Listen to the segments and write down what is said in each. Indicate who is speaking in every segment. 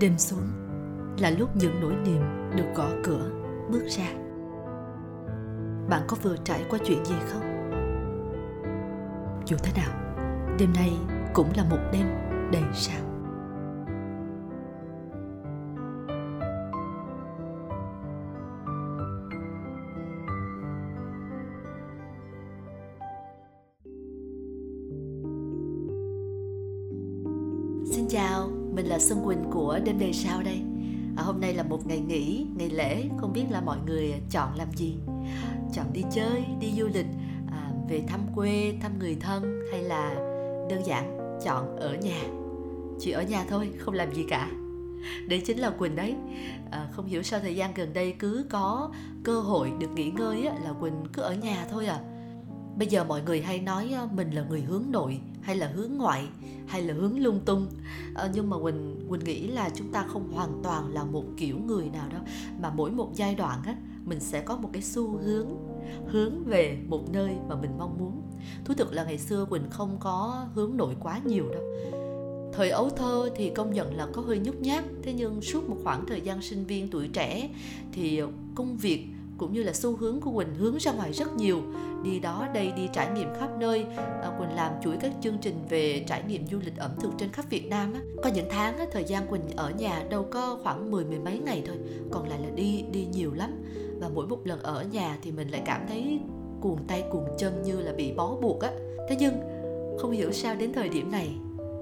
Speaker 1: đêm xuống là lúc những nỗi niềm được gõ cửa, bước ra. Bạn có vừa trải qua chuyện gì không? Dù thế nào, đêm nay cũng là một đêm đầy sao. Biết là mọi người chọn làm gì. Chọn đi chơi, đi du lịch à, Về thăm quê, thăm người thân Hay là đơn giản chọn ở nhà. Chỉ ở nhà thôi, không làm gì cả. Đấy chính là Quỳnh đấy. À, Không hiểu sao thời gian gần đây cứ có cơ hội được nghỉ ngơi á, Là Quỳnh cứ ở nhà thôi à bây giờ mọi người hay nói ờ, mình là người hướng nội hay là hướng ngoại hay là hướng lung tung. À, nhưng mà quỳnh quỳnh nghĩ là chúng ta không hoàn toàn là một kiểu người nào đâu. Mà mỗi một giai đoạn á mình sẽ có một cái xu hướng hướng về một nơi mà mình mong muốn. Thú thực là ngày xưa quỳnh không có hướng nội quá nhiều đâu. Thời ấu thơ thì công nhận là có hơi nhút nhát. Thế nhưng suốt một khoảng thời gian sinh viên tuổi trẻ thì công việc cũng như là xu hướng của Quỳnh hướng ra ngoài rất nhiều. Đi đó đây đi trải nghiệm khắp nơi. À, Quỳnh làm chuỗi các chương trình về trải nghiệm du lịch ẩm thực trên khắp Việt Nam á. có những tháng á, thời gian Quỳnh ở nhà đâu có khoảng mười mười mấy ngày thôi còn lại là đi đi nhiều lắm. Và mỗi một lần ở nhà thì mình lại cảm thấy cuồng tay cuồng chân như là bị bó buộc á. Thế nhưng không hiểu sao đến thời điểm này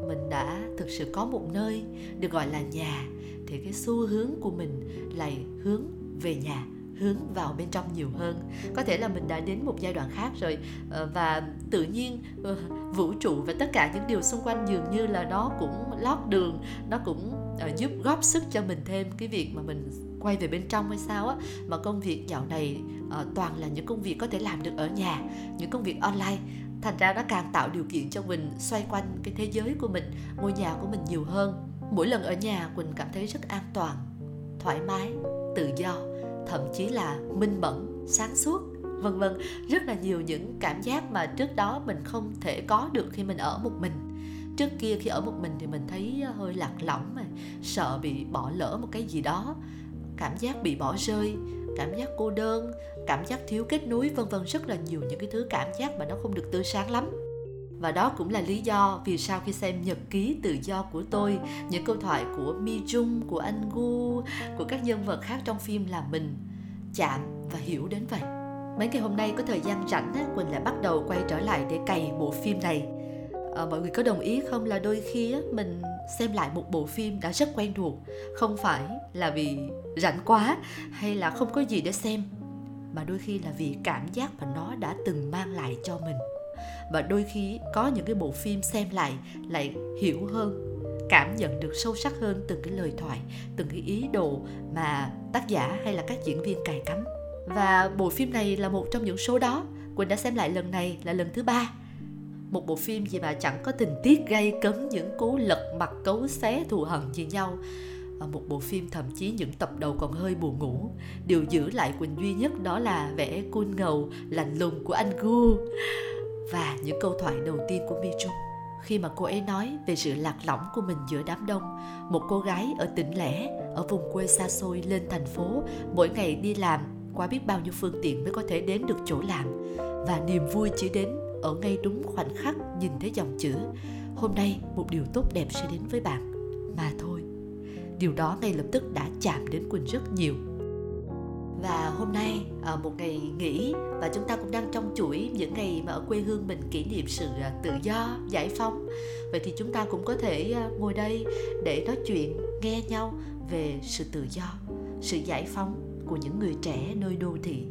Speaker 1: mình đã thực sự có một nơi được gọi là nhà. Thì cái xu hướng của mình lại hướng về nhà hướng vào bên trong nhiều hơn. Có thể là mình đã đến một giai đoạn khác rồi ờ, và tự nhiên ờ, vũ trụ và tất cả những điều xung quanh dường như là nó cũng lót đường, nó cũng ờ, giúp góp sức cho mình thêm cái việc mà mình quay về bên trong hay sao á. Mà công việc dạo này toàn là những công việc có thể làm được ở nhà, những công việc online. Thành ra nó càng tạo điều kiện cho mình xoay quanh cái thế giới của mình, ngôi nhà của mình nhiều hơn. Mỗi lần ở nhà quỳnh cảm thấy rất an toàn, thoải mái, tự do thậm chí là minh mẫn, sáng suốt, vân vân. Rất là nhiều những cảm giác mà trước đó mình không thể có được khi mình ở một mình. Trước kia khi ở một mình thì mình thấy hơi lạc lõng mà, sợ bị bỏ lỡ một cái gì đó. Cảm giác bị bỏ rơi, cảm giác cô đơn, cảm giác thiếu kết nối, vân vân. Rất là nhiều những cái thứ cảm giác mà nó không được tươi sáng lắm và đó cũng là lý do vì sao khi xem nhật ký tự do của tôi những câu thoại của Mi-jung của anh gu của các nhân vật khác trong phim là mình chạm và hiểu đến vậy. Mấy ngày hôm nay có thời gian rảnh á, quỳnh lại bắt đầu quay trở lại để cày bộ phim này. À, mọi người có đồng ý không là đôi khi á, mình xem lại một bộ phim đã rất quen thuộc không phải là vì rảnh quá hay là không có gì để xem mà đôi khi là vì cảm giác mà nó đã từng mang lại cho mình và đôi khi có những cái bộ phim xem lại lại hiểu hơn, cảm nhận được sâu sắc hơn từng cái lời thoại, từng cái ý đồ mà tác giả hay là các diễn viên cài cắm. Và bộ phim này là một trong những số đó, quỳnh đã xem lại lần này là lần thứ ba. Một bộ phim gì mà chẳng có tình tiết gây cấn những cú lật mặt cấu xé thù hận gì nhau. Một bộ phim thậm chí những tập đầu còn hơi buồn ngủ. Điều giữ lại quỳnh duy nhất đó là vẻ cool ngầu, lạnh lùng của anh gu và những câu thoại đầu tiên của mi trung. Khi mà cô ấy nói về sự lạc lõng của mình giữa đám đông, một cô gái ở tỉnh lẻ, ở vùng quê xa xôi lên thành phố, mỗi ngày đi làm qua biết bao nhiêu phương tiện mới có thể đến được chỗ làm. Và niềm vui chỉ đến ở ngay đúng khoảnh khắc nhìn thấy dòng chữ, hôm nay một điều tốt đẹp sẽ đến với bạn. Mà thôi, điều đó ngay lập tức đã chạm đến quỳnh rất nhiều và hôm nay à, một ngày nghỉ và chúng ta cũng đang trong chuỗi những ngày mà ở quê hương mình kỷ niệm sự à, tự do giải phóng. Vậy thì chúng ta cũng có thể à, ngồi đây để nói chuyện nghe nhau về sự tự do sự giải phóng của những người trẻ nơi đô thị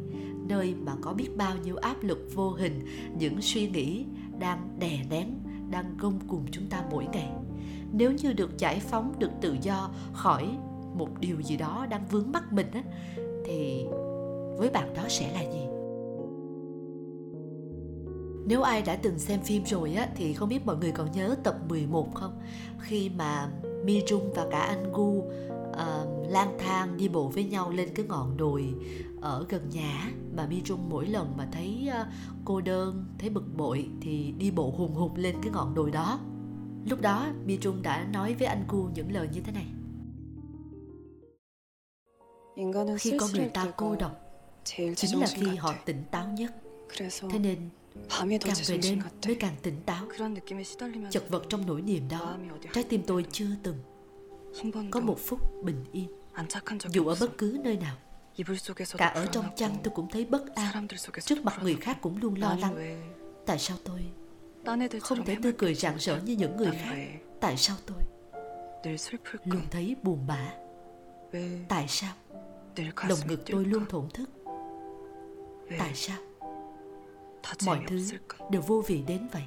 Speaker 1: nơi mà có biết bao nhiêu áp lực vô hình những suy nghĩ đang đè nén đang gông cùng chúng ta mỗi ngày. Nếu như được giải phóng được tự do khỏi một điều gì đó đang vướng mắc mình á thì với bạn đó sẽ là gì nếu ai đã từng xem phim rồi á thì không biết mọi người còn nhớ tập 11 không? Khi mà Mi Trung và cả anh Gu uh, lang thang đi bộ với nhau lên cái ngọn đồi ở gần nhà mà Mi Trung mỗi lần mà thấy uh, cô đơn, thấy bực bội thì đi bộ hùng hục lên cái ngọn đồi đó. Lúc đó Mi Trung đã nói với anh Gu những lời như thế này khi con người ta cô độc chính là khi họ tỉnh táo nhất. Thế nên càng về đêm mới càng tỉnh táo. Chật vật trong nỗi niềm đó trái tim tôi chưa từng có một phút bình yên. Dù ở bất cứ nơi nào cả ở trong chăn tôi cũng thấy bất an. Trước mặt người khác cũng luôn lo lắng. Tại sao tôi không thể tươi cười rạng rỡ như những người khác? Tại sao tôi luôn thấy buồn bã? tại sao lồng ngực tôi luôn thổn thức. Tại sao? mọi thứ đều vô vị đến vậy.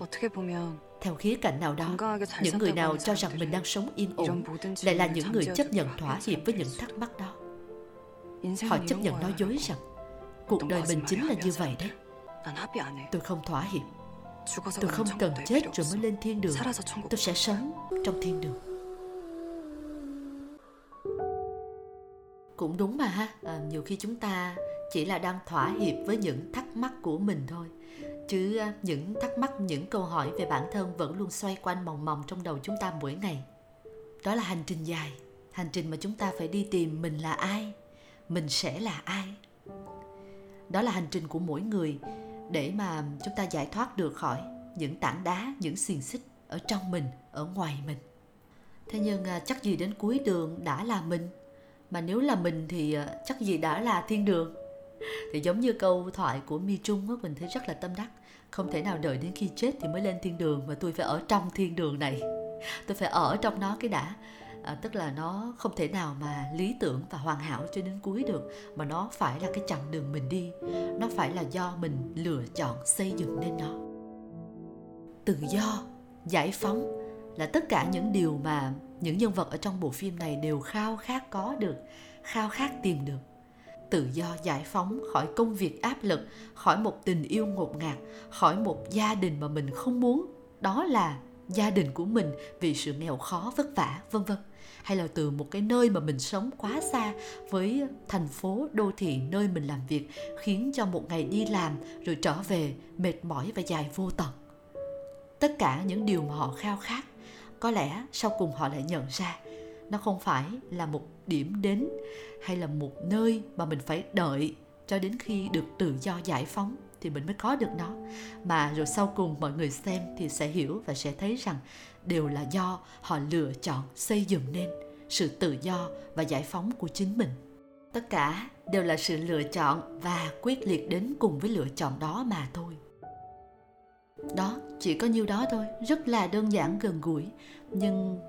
Speaker 1: theo khía cạnh nào đó những người nào cho rằng mình đang sống yên ổn lại là những người chấp nhận thỏa hiệp với những thắc mắc đó. họ chấp nhận nói dối rằng cuộc đời mình chính là như vậy đấy. tôi không thỏa hiệp. tôi không cần chết rồi mới lên thiên đường. tôi sẽ sống trong thiên đường cũng đúng mà ha. À, nhiều khi chúng ta chỉ là đang thỏa hiệp với những thắc mắc của mình thôi. Chứ à, những thắc mắc những câu hỏi về bản thân vẫn luôn xoay quanh mòng mòng trong đầu chúng ta mỗi ngày. Đó là hành trình dài. Hành trình mà chúng ta phải đi tìm mình là ai mình sẽ là ai. Đó là hành trình của mỗi người để mà chúng ta giải thoát được khỏi những tảng đá những xiềng xích ở trong mình ở ngoài mình. Thế nhưng à, chắc gì đến cuối đường đã là mình mà nếu là mình thì ờ, chắc gì đã là thiên đường. Thì giống như câu thoại của mi trung á mình thấy rất là tâm đắc. Không thể nào đợi đến khi chết thì mới lên thiên đường mà tôi phải ở trong thiên đường này. Tôi phải ở trong nó cái đã. À, tức là nó không thể nào mà lý tưởng và hoàn hảo cho đến cuối được mà nó phải là cái chặng đường mình đi. Nó phải là do mình lựa chọn xây dựng nên nó. Tự do giải phóng là tất cả những điều mà những nhân vật ở trong bộ phim này đều khao khát có được, khao khát tìm được. Tự do giải phóng khỏi công việc áp lực, khỏi một tình yêu ngột ngạt, khỏi một gia đình mà mình không muốn. Đó là gia đình của mình vì sự nghèo khó, vất vả, vân vân. Hay là từ một cái nơi mà mình sống quá xa với thành phố, đô thị, nơi mình làm việc, khiến cho một ngày đi làm rồi trở về mệt mỏi và dài vô tận. Tất cả những điều mà họ khao khát có lẽ sau cùng họ lại nhận ra, nó không phải là một điểm đến hay là một nơi mà mình phải đợi cho đến khi được tự do giải phóng thì mình mới có được nó. Mà rồi sau cùng mọi người xem thì sẽ hiểu và sẽ thấy rằng đều là do họ lựa chọn xây dựng nên sự tự do và giải phóng của chính mình. Tất cả đều là sự lựa chọn và quyết liệt đến cùng với lựa chọn đó mà thôi đó, chỉ có nhiêu đó thôi, rất là đơn giản, gần gũi. Nhưng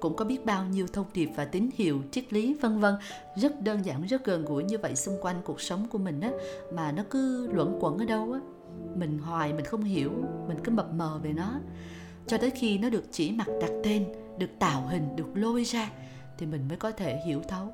Speaker 1: cũng có biết bao nhiêu thông điệp và tín hiệu, triết lý, vân vân. Rất đơn giản, rất gần gũi như vậy xung quanh cuộc sống của mình á, mà nó cứ luẩn quẩn ở đâu á. Mình hoài, mình không hiểu, mình cứ mập mờ về nó. Cho tới khi nó được chỉ mặt đặt tên, được tạo hình, được lôi ra, thì mình mới có thể hiểu thấu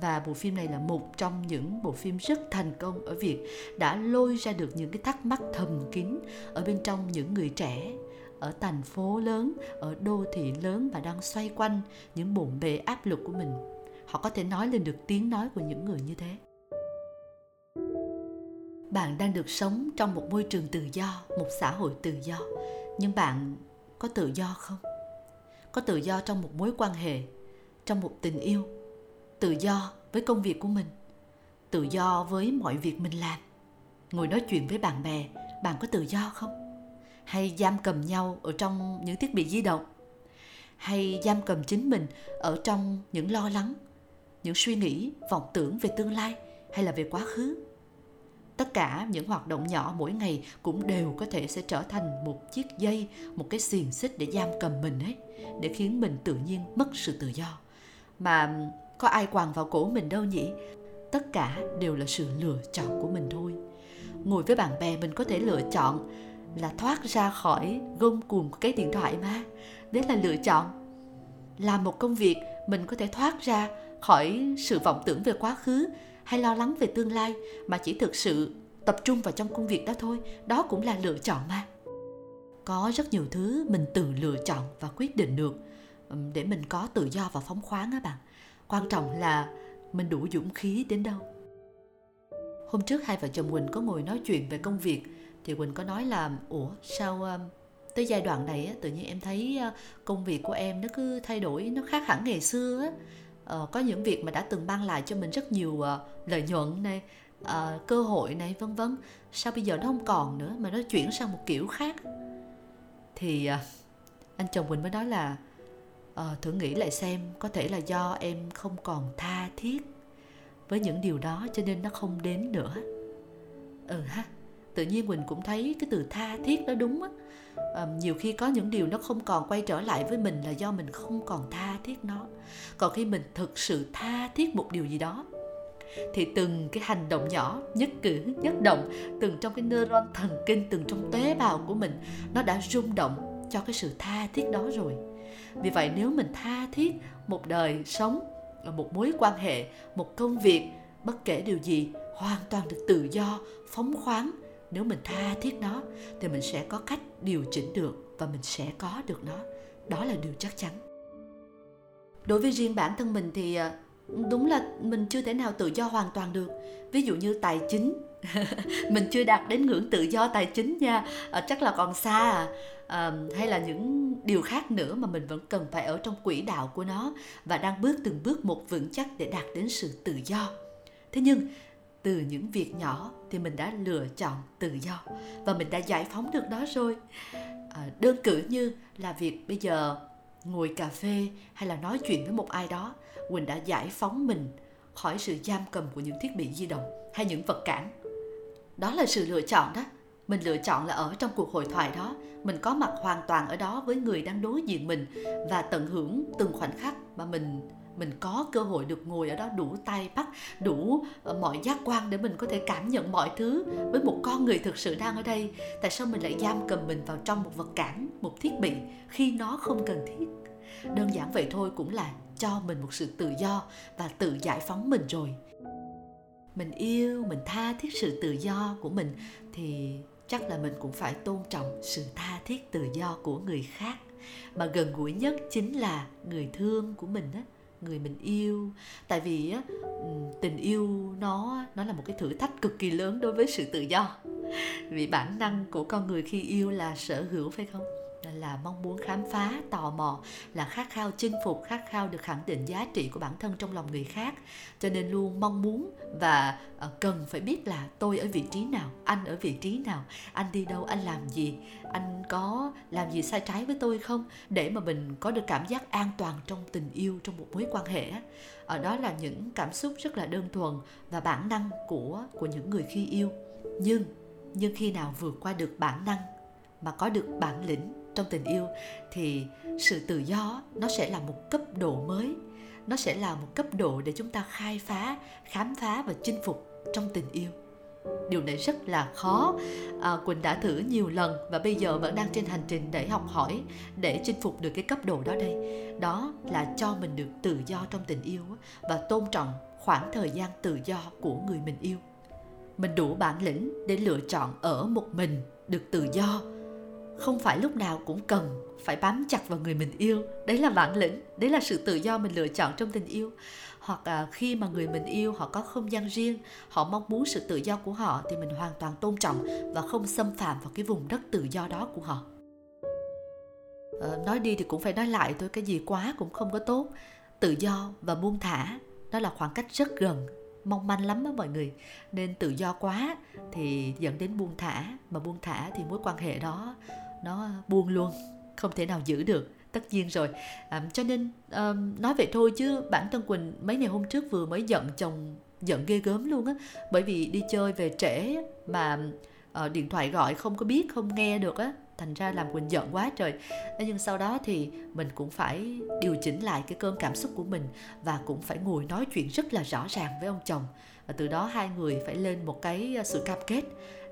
Speaker 1: và bộ phim này là một trong những bộ phim rất thành công ở việc đã lôi ra được những cái thắc mắc thầm kín ở bên trong những người trẻ, ở thành phố lớn, ở đô thị lớn và đang xoay quanh những bộn bề áp lực của mình. Họ có thể nói lên được tiếng nói của những người như thế. Bạn đang được sống trong một môi trường tự do, một xã hội tự do. Nhưng bạn có tự do không? Có tự do trong một mối quan hệ, trong một tình yêu tự do với công việc của mình, tự do với mọi việc mình làm. Ngồi nói chuyện với bạn bè, bạn có tự do không? Hay giam cầm nhau ở trong những thiết bị di động? Hay giam cầm chính mình ở trong những lo lắng, những suy nghĩ, vọng tưởng về tương lai hay là về quá khứ? Tất cả những hoạt động nhỏ mỗi ngày cũng đều có thể sẽ trở thành một chiếc dây, một cái xiềng xích để giam cầm mình ấy, để khiến mình tự nhiên mất sự tự do. Mà có ai quàng vào cổ mình đâu nhỉ? Tất cả đều là sự lựa chọn của mình thôi. Ngồi với bạn bè mình có thể lựa chọn là thoát ra khỏi gông cuồng của cái điện thoại mà. Đấy là lựa chọn. Làm một công việc mình có thể thoát ra khỏi sự vọng tưởng về quá khứ hay lo lắng về tương lai mà chỉ thực sự tập trung vào trong công việc đó thôi. Đó cũng là lựa chọn mà. Có rất nhiều thứ mình tự lựa chọn và quyết định được để mình có tự do và phóng khoáng á bạn quan trọng là mình đủ dũng khí đến đâu. Hôm trước hai vợ chồng quỳnh có ngồi nói chuyện về công việc thì quỳnh có nói là ủa sao um, tới giai đoạn này tự nhiên em thấy ờ, công việc của em nó cứ thay đổi nó khác hẳn ngày xưa á. Ờ, có những việc mà đã từng mang lại cho mình rất nhiều lợi nhuận này cơ hội này vân vân. Sao bây giờ nó không còn nữa mà nó chuyển sang một kiểu khác? Thì anh chồng mình mới nói là à, thử nghĩ lại xem có thể là do em không còn tha thiết với những điều đó cho nên nó không đến nữa. Ừ ha tự nhiên mình cũng thấy cái từ tha thiết đó đúng á. À, nhiều khi có những điều nó không còn quay trở lại với mình là do mình không còn tha thiết nó. Còn khi mình thực sự tha thiết một điều gì đó thì từng cái hành động nhỏ nhất cử nhất động từng trong cái neuron thần kinh từng trong tế bào của mình nó đã rung động cho cái sự tha thiết đó rồi vì vậy nếu mình tha thiết một đời sống một mối quan hệ, một công việc, bất kể điều gì, hoàn toàn được tự do, phóng khoáng, nếu mình tha thiết nó, thì mình sẽ có cách điều chỉnh được và mình sẽ có được nó. Đó là điều chắc chắn. Đối với riêng bản thân mình thì à, đúng là mình chưa thể nào tự do hoàn toàn được. Ví dụ như tài chính. Mình chưa đạt đến ngưỡng tự do tài chính nha. À, chắc là còn xa à. à hay là những điều khác nữa mà mình vẫn cần phải ở trong quỹ đạo của nó và đang bước từng bước một vững chắc để đạt đến sự tự do. Thế nhưng từ những việc nhỏ thì mình đã lựa chọn tự do và mình đã giải phóng được nó rồi. À, đơn cử như là việc bây giờ ngồi cà phê hay là nói chuyện với một ai đó, quỳnh đã giải phóng mình khỏi sự giam cầm của những thiết bị di động hay những vật cản. Đó là sự lựa chọn đó. Mình lựa chọn là ở trong cuộc hội thoại đó. Mình có mặt hoàn toàn ở đó với người đang đối diện mình và tận hưởng từng khoảnh khắc mà mình mình có cơ hội được ngồi ở đó đủ tay bắt, đủ ờ, mọi giác quan để mình có thể cảm nhận mọi thứ với một con người thực sự đang ở đây. Tại sao mình lại giam cầm mình vào trong một vật cản, một thiết bị khi nó không cần thiết? Đơn giản vậy thôi cũng là cho mình một sự tự do và tự giải phóng mình rồi. Mình yêu, mình tha thiết sự tự do của mình thì chắc là mình cũng phải tôn trọng sự tha thiết tự do của người khác. Mà gần gũi nhất chính là người thương của mình á người mình yêu. Tại vì á ừ, tình yêu nó nó là một cái thử thách cực kỳ lớn đối với sự tự do. Vì bản năng của con người khi yêu là sở hữu, phải không? Là mong muốn khám phá, tò mò là khát khao chinh phục, khát khao được khẳng định giá trị của bản thân trong lòng người khác. Cho nên luôn mong muốn và ờ, cần phải biết là tôi ở vị trí nào, anh ở vị trí nào, anh đi đâu, anh làm gì, anh có làm gì sai trái với tôi không? Để mà mình có được cảm giác an toàn trong tình yêu, trong một mối quan hệ ở đó là những cảm xúc rất là đơn thuần và bản năng của của những người khi yêu. Nhưng nhưng khi nào vượt qua được bản năng mà có được bản lĩnh trong tình yêu thì sự tự do nó sẽ là một cấp độ mới. Nó sẽ là một cấp độ để chúng ta khai phá khám phá và chinh phục trong tình yêu. Điều này rất là khó. À, quỳnh đã thử nhiều lần và bây giờ vẫn đang trên hành trình để học hỏi để chinh phục được cái cấp độ đó đây. Đó là cho mình được tự do trong tình yêu và tôn trọng khoảng thời gian tự do của người mình yêu. Mình đủ bản lĩnh để lựa chọn ở một mình được tự do không phải lúc nào cũng cần phải bám chặt vào người mình yêu. Đấy là bản lĩnh đấy là sự tự do mình lựa chọn trong tình yêu. Hoặc à, khi mà người mình yêu họ có không gian riêng họ mong muốn sự tự do của họ thì mình hoàn toàn tôn trọng và không xâm phạm vào cái vùng đất tự do đó của họ. À, nói đi thì cũng phải nói lại thôi cái gì quá cũng không có tốt. Tự do và buông thả đó là khoảng cách rất gần mong manh lắm đó mọi người. Nên tự do quá thì dẫn đến buông thả mà buông thả thì mối quan hệ đó nó à, buông luôn không thể nào giữ được tất nhiên rồi. À, cho nên à, nói vậy thôi chứ bản thân quỳnh mấy ngày hôm trước vừa mới giận chồng giận ghê gớm luôn á. Bởi vì đi chơi về trễ mà à, điện thoại gọi không có biết không nghe được á thành ra làm quỳnh giận quá trời. Nhưng sau đó thì mình cũng phải điều chỉnh lại cái cơn cảm xúc của mình và cũng phải ngồi nói chuyện rất là rõ ràng với ông chồng và từ đó hai người phải lên một cái à, sự cam kết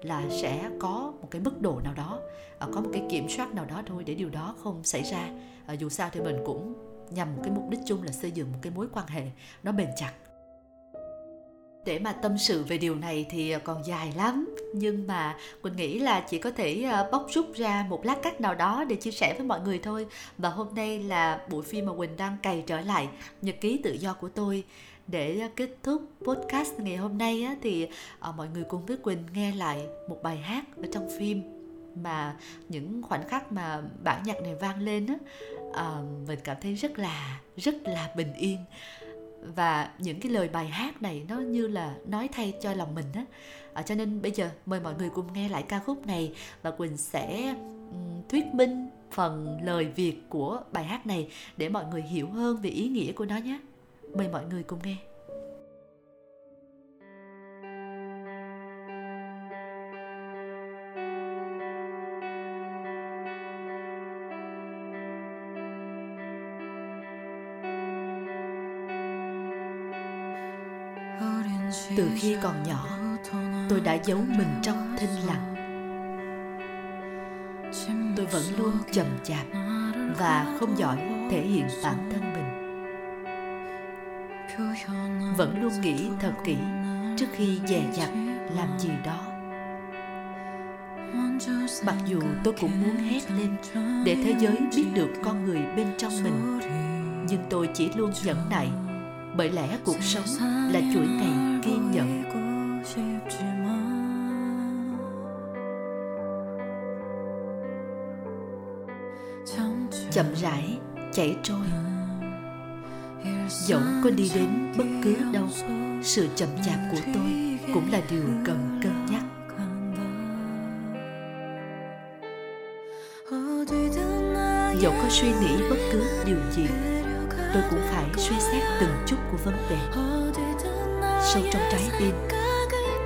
Speaker 1: là sẽ có một cái mức độ nào đó à, có một cái kiểm soát nào đó thôi để điều đó không xảy ra. À, dù sao thì mình cũng nhằm một cái mục đích chung là xây dựng một cái mối quan hệ nó bền chặt. Để mà tâm sự về điều này thì còn dài lắm, nhưng mà quỳnh nghĩ là chỉ có thể bóc rút ra một lát cắt nào đó để chia sẻ với mọi người thôi. Và hôm nay là buổi phim mà quỳnh đang cày trở lại nhật ký tự do của tôi để à, kết thúc podcast ngày hôm nay á, thì à, mọi người cùng với Quỳnh nghe lại một bài hát ở trong phim mà những khoảnh khắc mà bản nhạc này vang lên á à, mình cảm thấy rất là rất là bình yên. Và những cái lời bài hát này nó như là nói thay cho lòng mình á. À, cho nên bây giờ mời mọi người cùng nghe lại ca khúc này và quỳnh sẽ um, thuyết minh phần lời việt của bài hát này để mọi người hiểu hơn về ý nghĩa của nó nhé mời mọi người cùng nghe. Từ khi còn nhỏ, tôi đã giấu mình trong thinh lặng. Tôi vẫn luôn chậm chạp và không giỏi thể hiện bản thân mình vẫn luôn nghĩ thật kỹ trước khi dè dặt làm gì đó. Mặc dù tôi cũng muốn hét lên để thế giới biết được con người bên trong mình, nhưng tôi chỉ luôn nhẫn nại bởi lẽ cuộc sống là chuỗi ngày kiên nhẫn chậm rãi, chảy trôi dẫu có đi đến bất cứ đâu. Sự chậm chạp của tôi cũng là điều cần cân nhắc. Dẫu có suy nghĩ bất cứ điều gì. Tôi cũng phải suy xét từng chút của vấn đề. Sâu trong trái tim,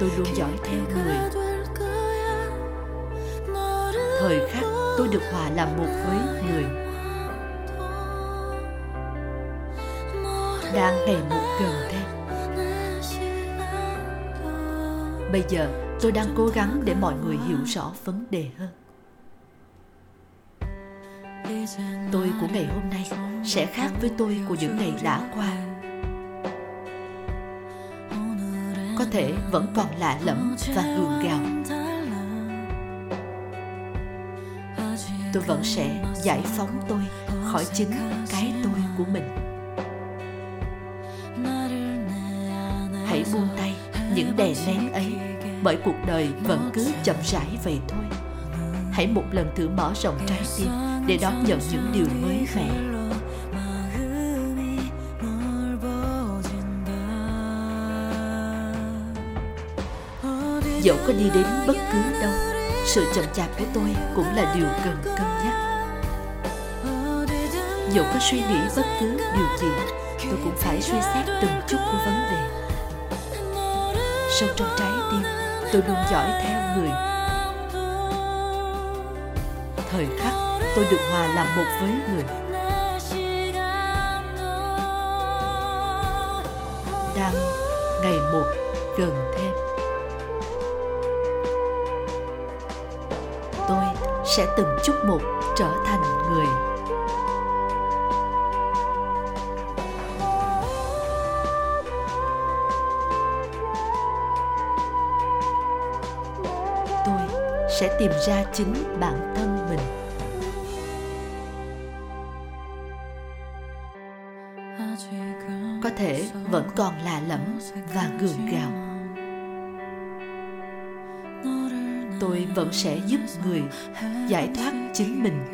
Speaker 1: tôi luôn dõi theo người. Thời khắc tôi được hòa làm một với người. Đang ngày một gần thêm bây giờ tôi đang cố gắng để mọi người hiểu rõ vấn đề hơn. Tôi của ngày hôm nay sẽ khác với tôi của những ngày đã qua. Có thể vẫn còn lạ lẫm và gượng gạo. Tôi vẫn sẽ giải phóng tôi khỏi chính cái tôi của mình. Buông tay, những đè nén ấy, bởi cuộc đời vẫn cứ chậm rãi vậy thôi. Hãy một lần thử mở rộng trái tim để đón nhận những điều mới mẻ. Dẫu có đi đến bất cứ đâu, sự chậm chạp của tôi cũng là điều cần cân nhắc. Dẫu có suy nghĩ bất cứ điều gì, tôi cũng phải suy xét từng chút của vấn đề sâu trong trái tim, tôi luôn dõi theo người. Thời khắc tôi được hòa làm một với người. Đang ngày một gần thêm. Tôi sẽ từng chút một trở thành người. Sẽ tìm ra chính bản thân mình. Có thể vẫn còn lạ lẫm và gượng gạo. Tôi vẫn sẽ giúp người giải thoát chính mình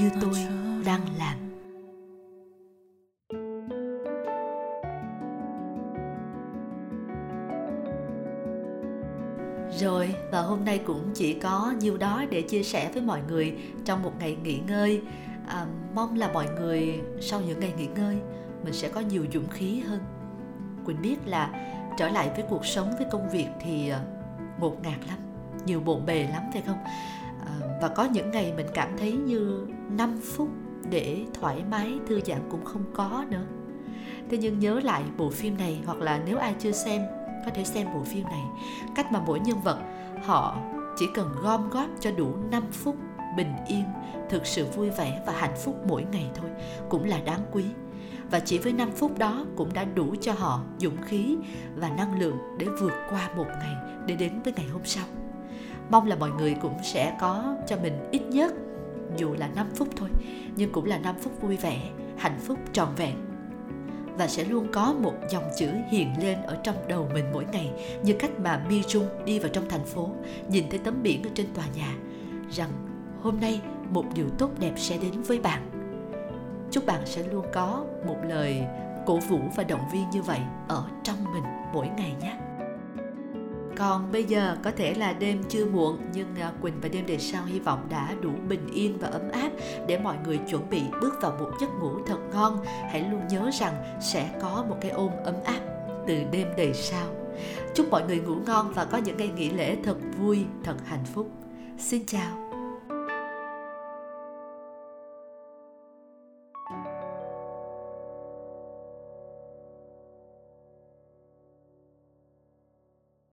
Speaker 1: như tôi đang làm. Rồi. Và hôm nay cũng chỉ có nhiêu đó để chia sẻ với mọi người trong một ngày nghỉ ngơi. À, mong là mọi người sau những ngày nghỉ ngơi mình sẽ có nhiều dũng khí hơn. Quỳnh biết là trở lại với cuộc sống với công việc thì à, ngột ngạt lắm nhiều bộn bề lắm phải không? À, và có những ngày mình cảm thấy như 5 phút để thoải mái thư giãn cũng không có nữa. Thế nhưng nhớ lại bộ phim này hoặc là nếu ai chưa xem có thể xem bộ phim này. Cách mà mỗi nhân vật, họ chỉ cần gom góp cho đủ 5 phút bình yên, thực sự vui vẻ và hạnh phúc mỗi ngày thôi, cũng là đáng quý. Và chỉ với 5 phút đó cũng đã đủ cho họ dũng khí và năng lượng để vượt qua một ngày để đến với ngày hôm sau. Mong là mọi người cũng sẽ có cho mình ít nhất dù là 5 phút thôi, nhưng cũng là 5 phút vui vẻ, hạnh phúc trọn vẹn và sẽ luôn có một dòng chữ hiện lên ở trong đầu mình mỗi ngày, như cách mà Mi Jung đi vào trong thành phố, nhìn thấy tấm biển ở trên tòa nhà, rằng hôm nay một điều tốt đẹp sẽ đến với bạn. Chúc bạn sẽ luôn có một lời cổ vũ và động viên như vậy ở trong mình mỗi ngày nhé còn bây giờ có thể là đêm chưa muộn nhưng à, Quỳnh và đêm đề sau hy vọng đã đủ bình yên và ấm áp để mọi người chuẩn bị bước vào một giấc ngủ thật ngon. Hãy luôn nhớ rằng sẽ có một cái ôm ấm áp từ đêm đề sau. Chúc mọi người ngủ ngon và có những ngày nghỉ lễ thật vui, thật hạnh phúc. Xin chào.